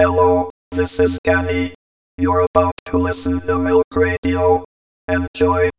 Hello, this is Danny. You're about to listen to Milk Radio. Enjoy.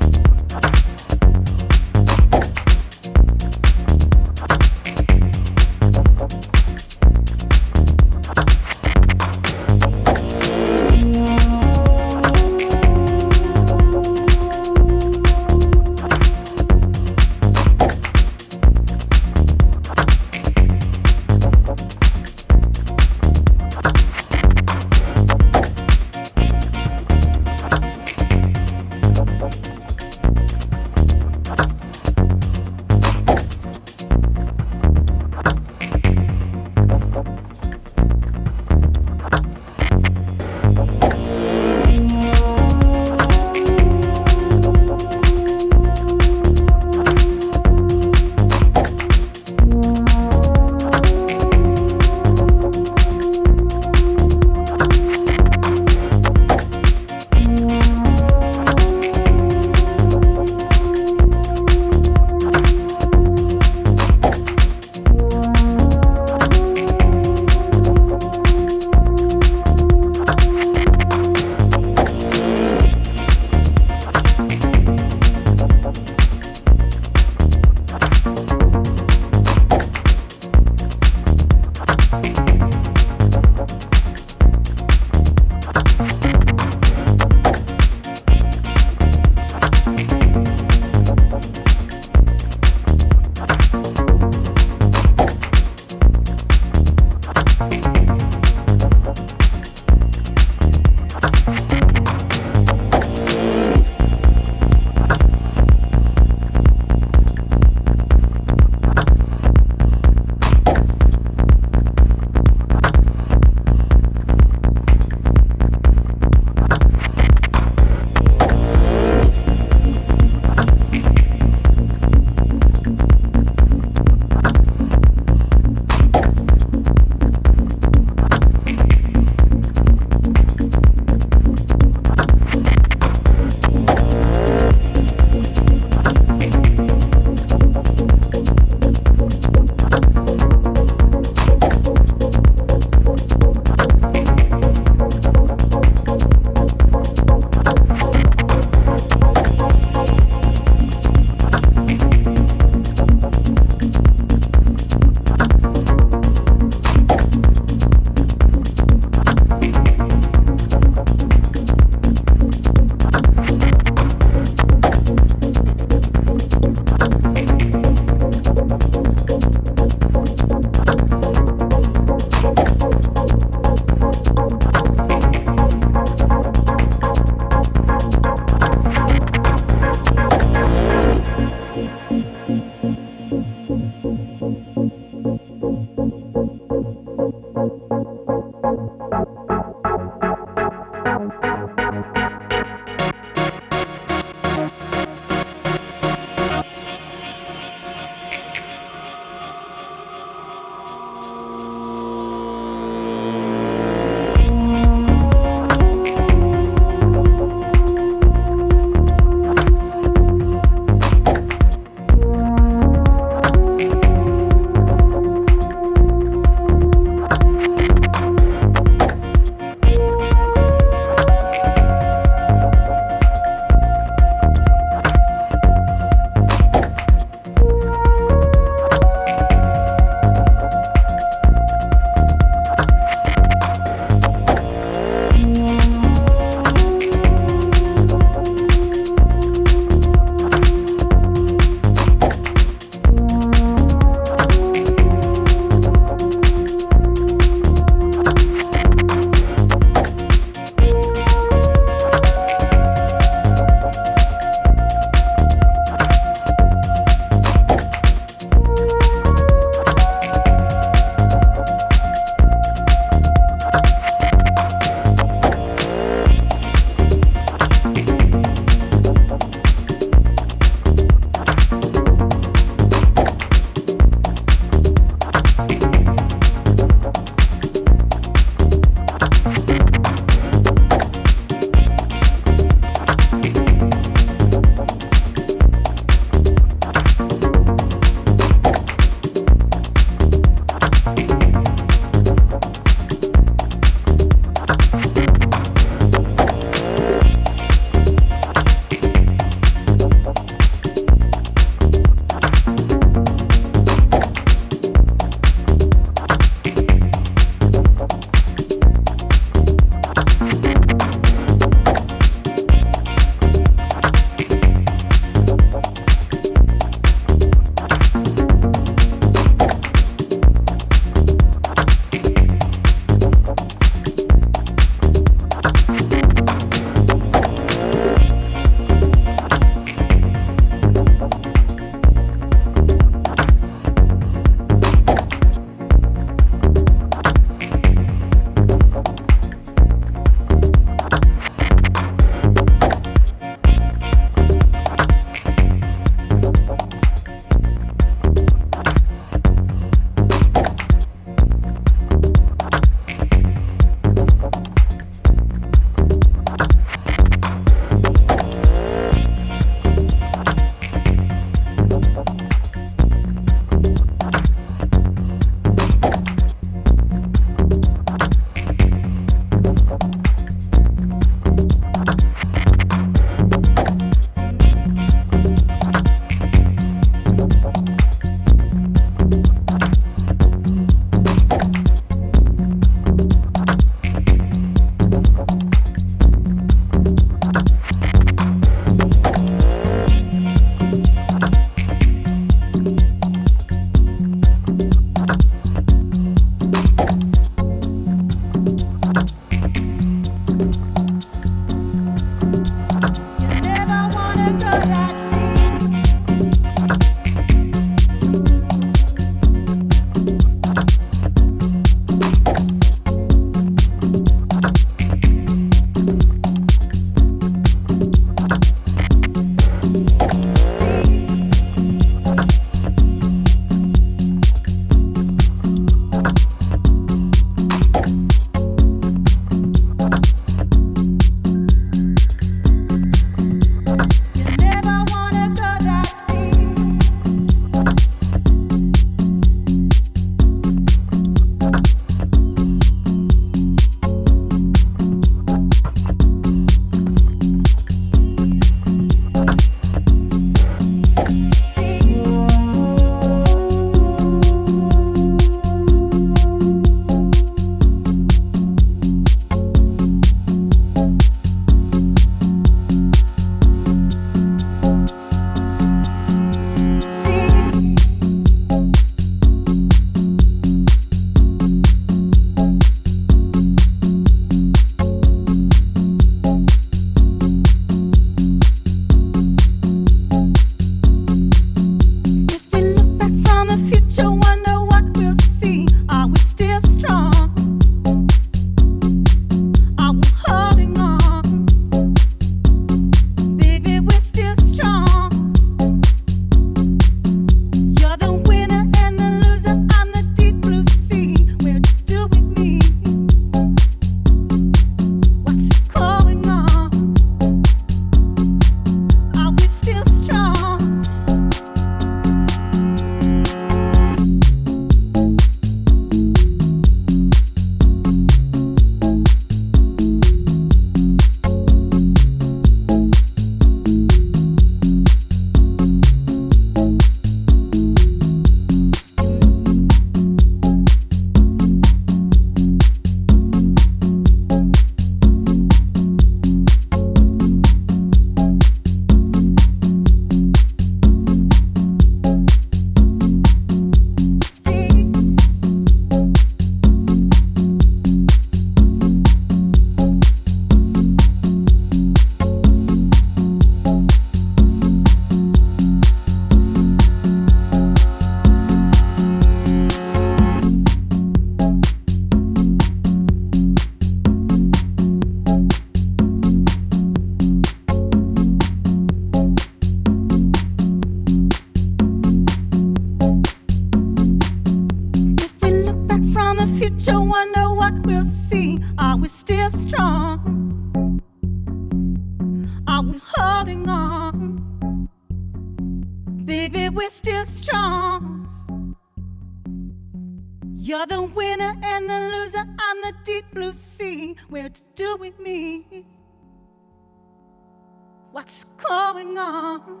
What's going on?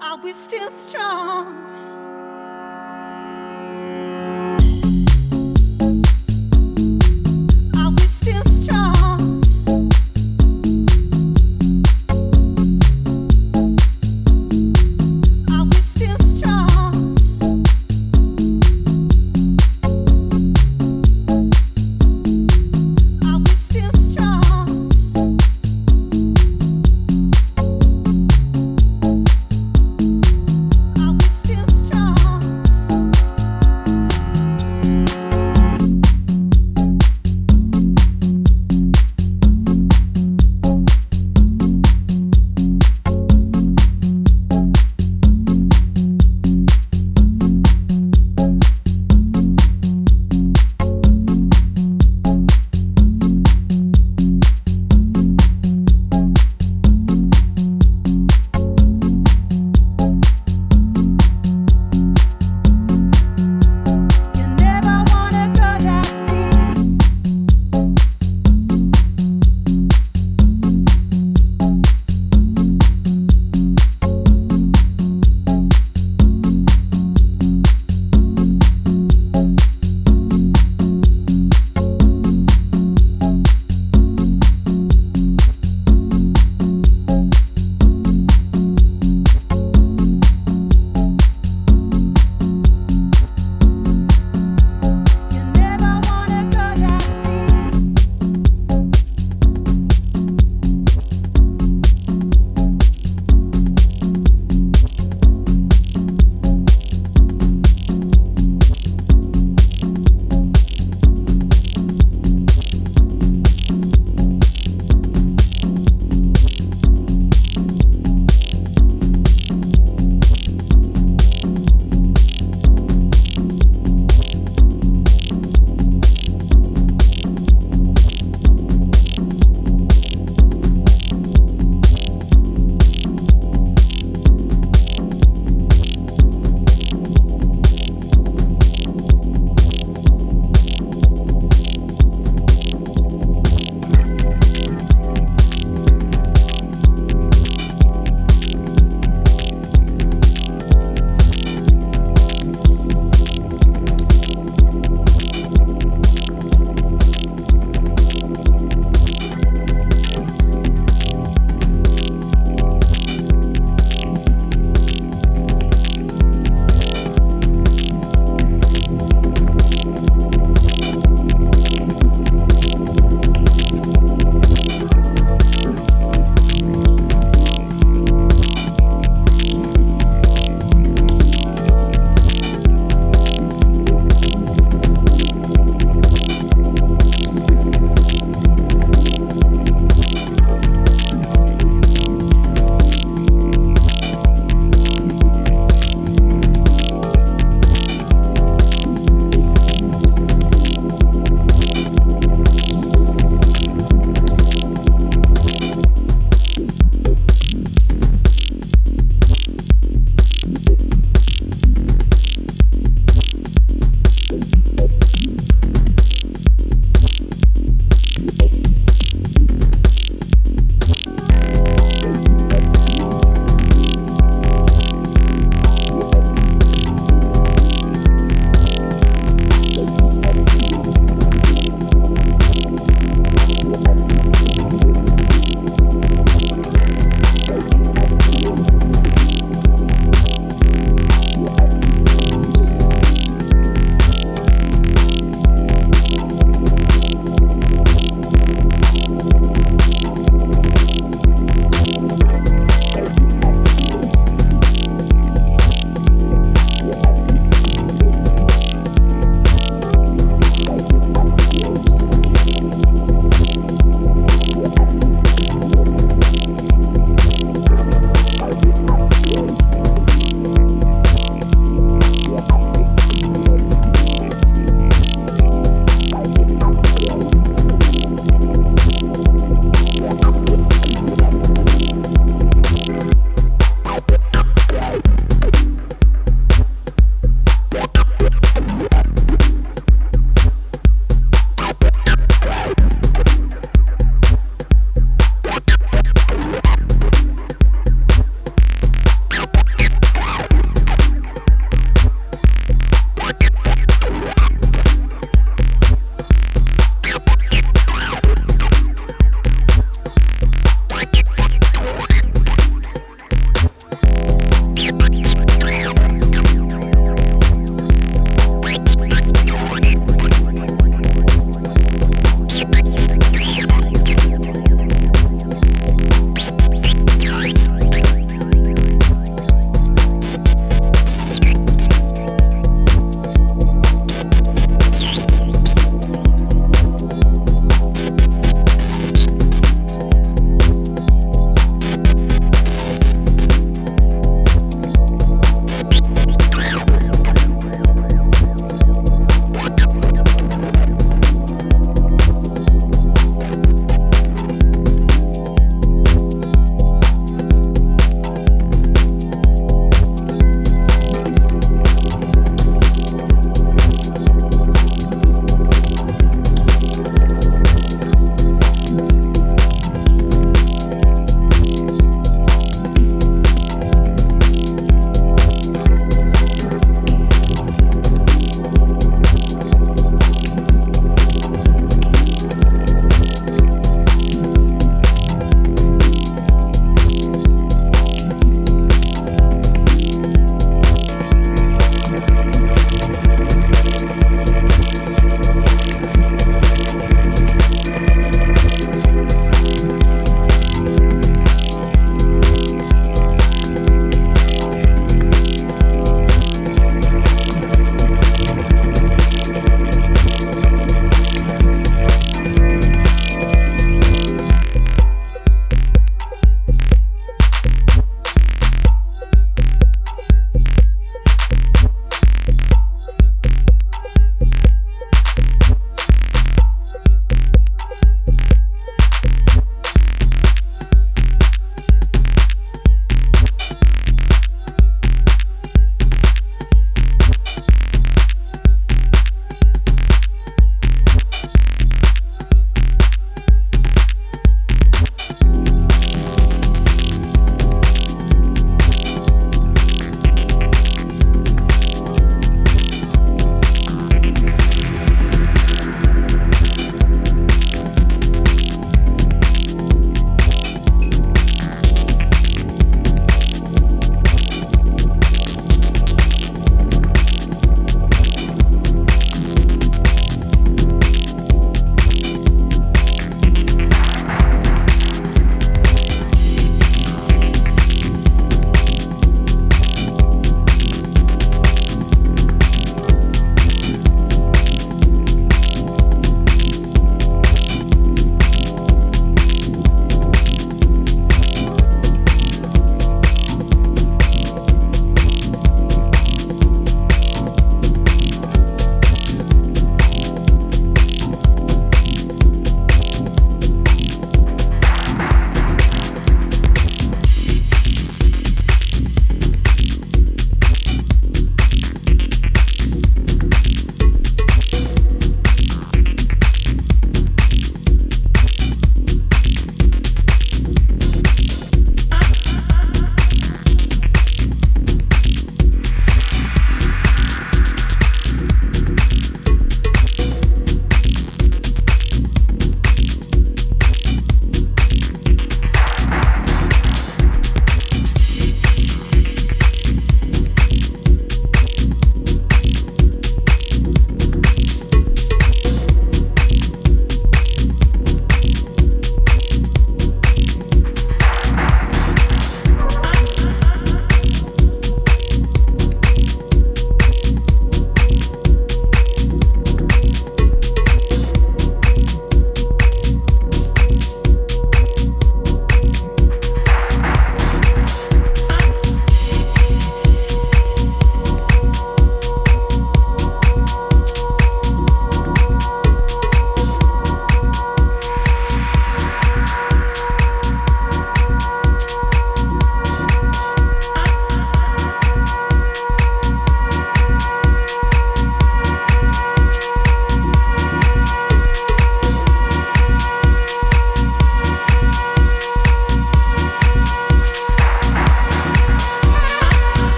Are we still strong?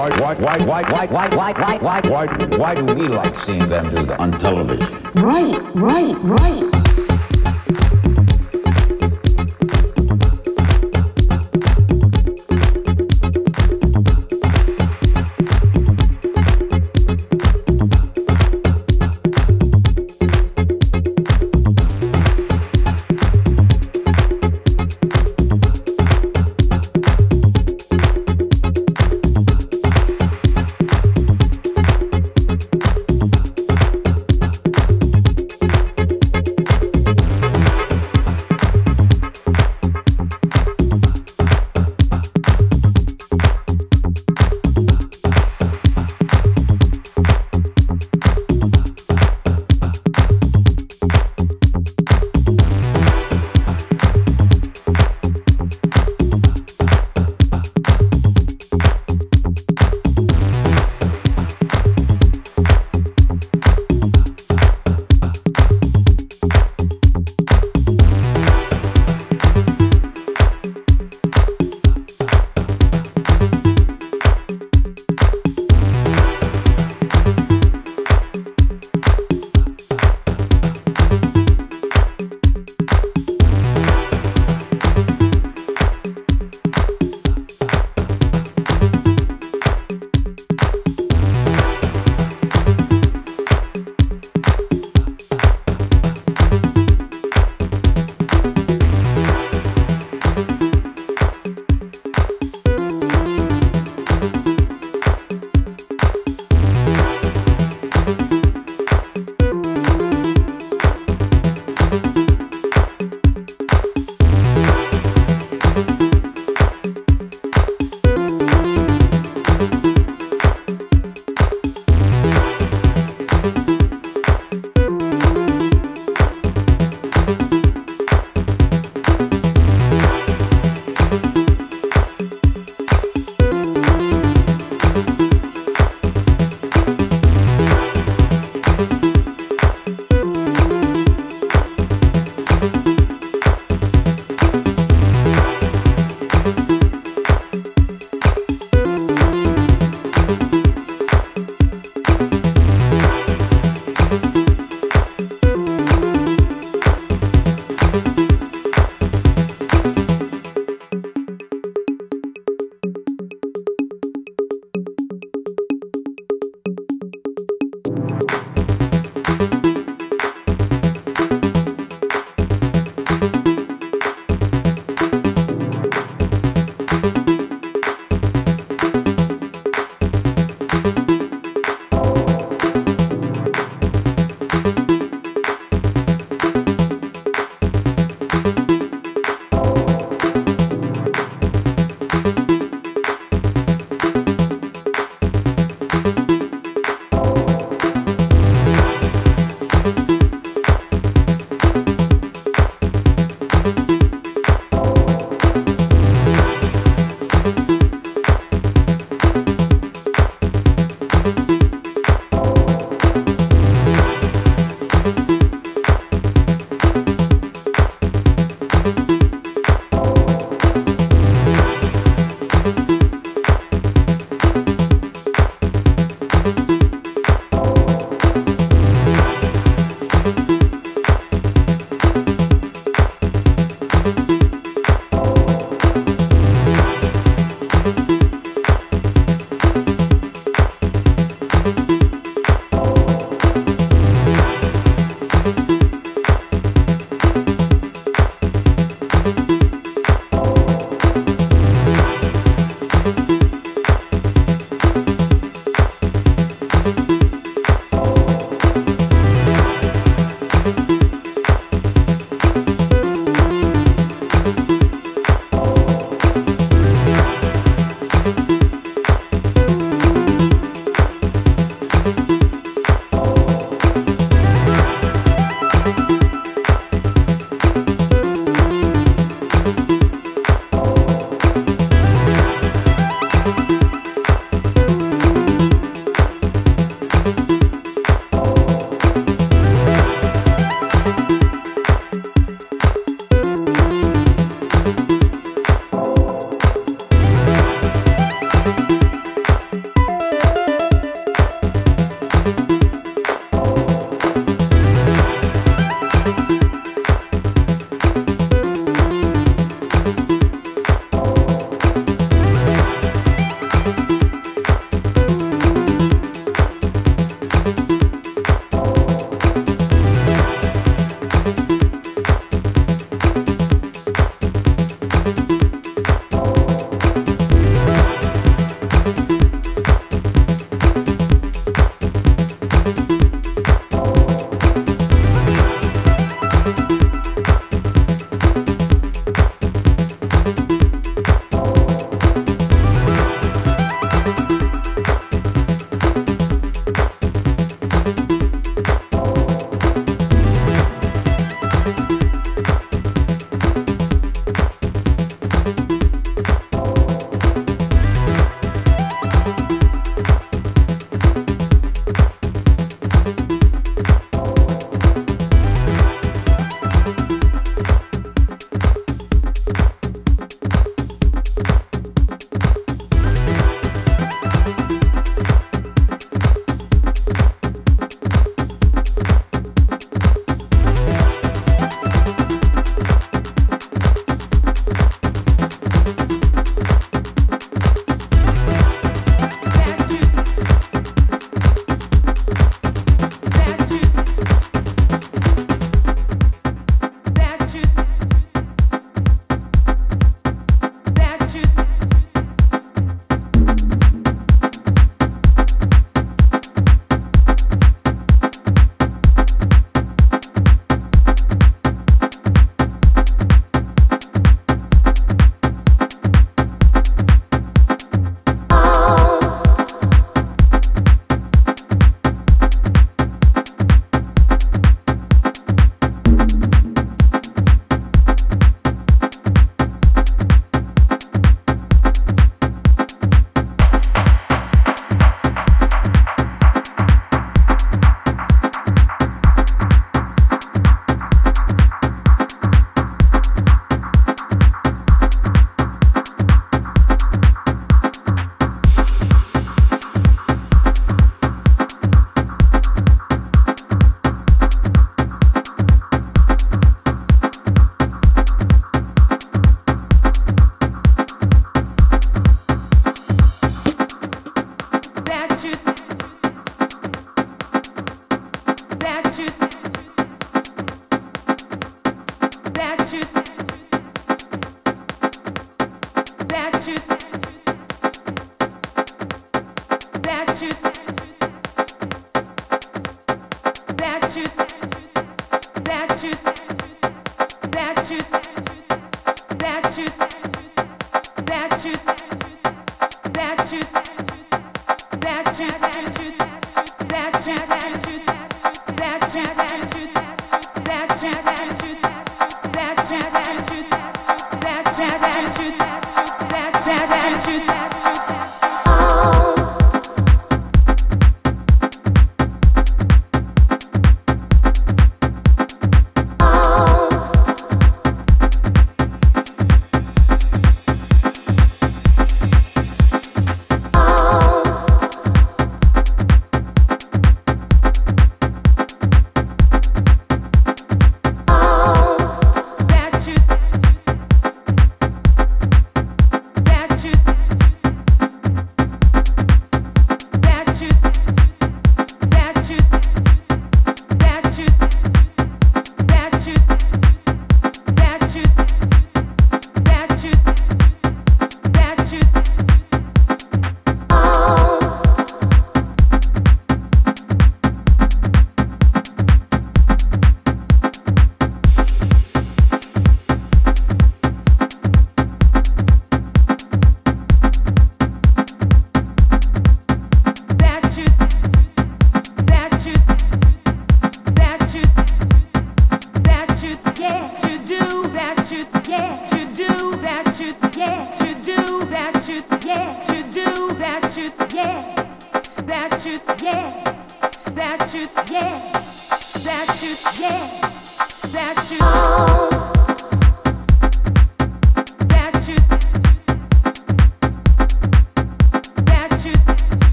Why, why, why, why, why, why, why, why, why, why, why, why, why do we like seeing them do that on television? Right, right, right.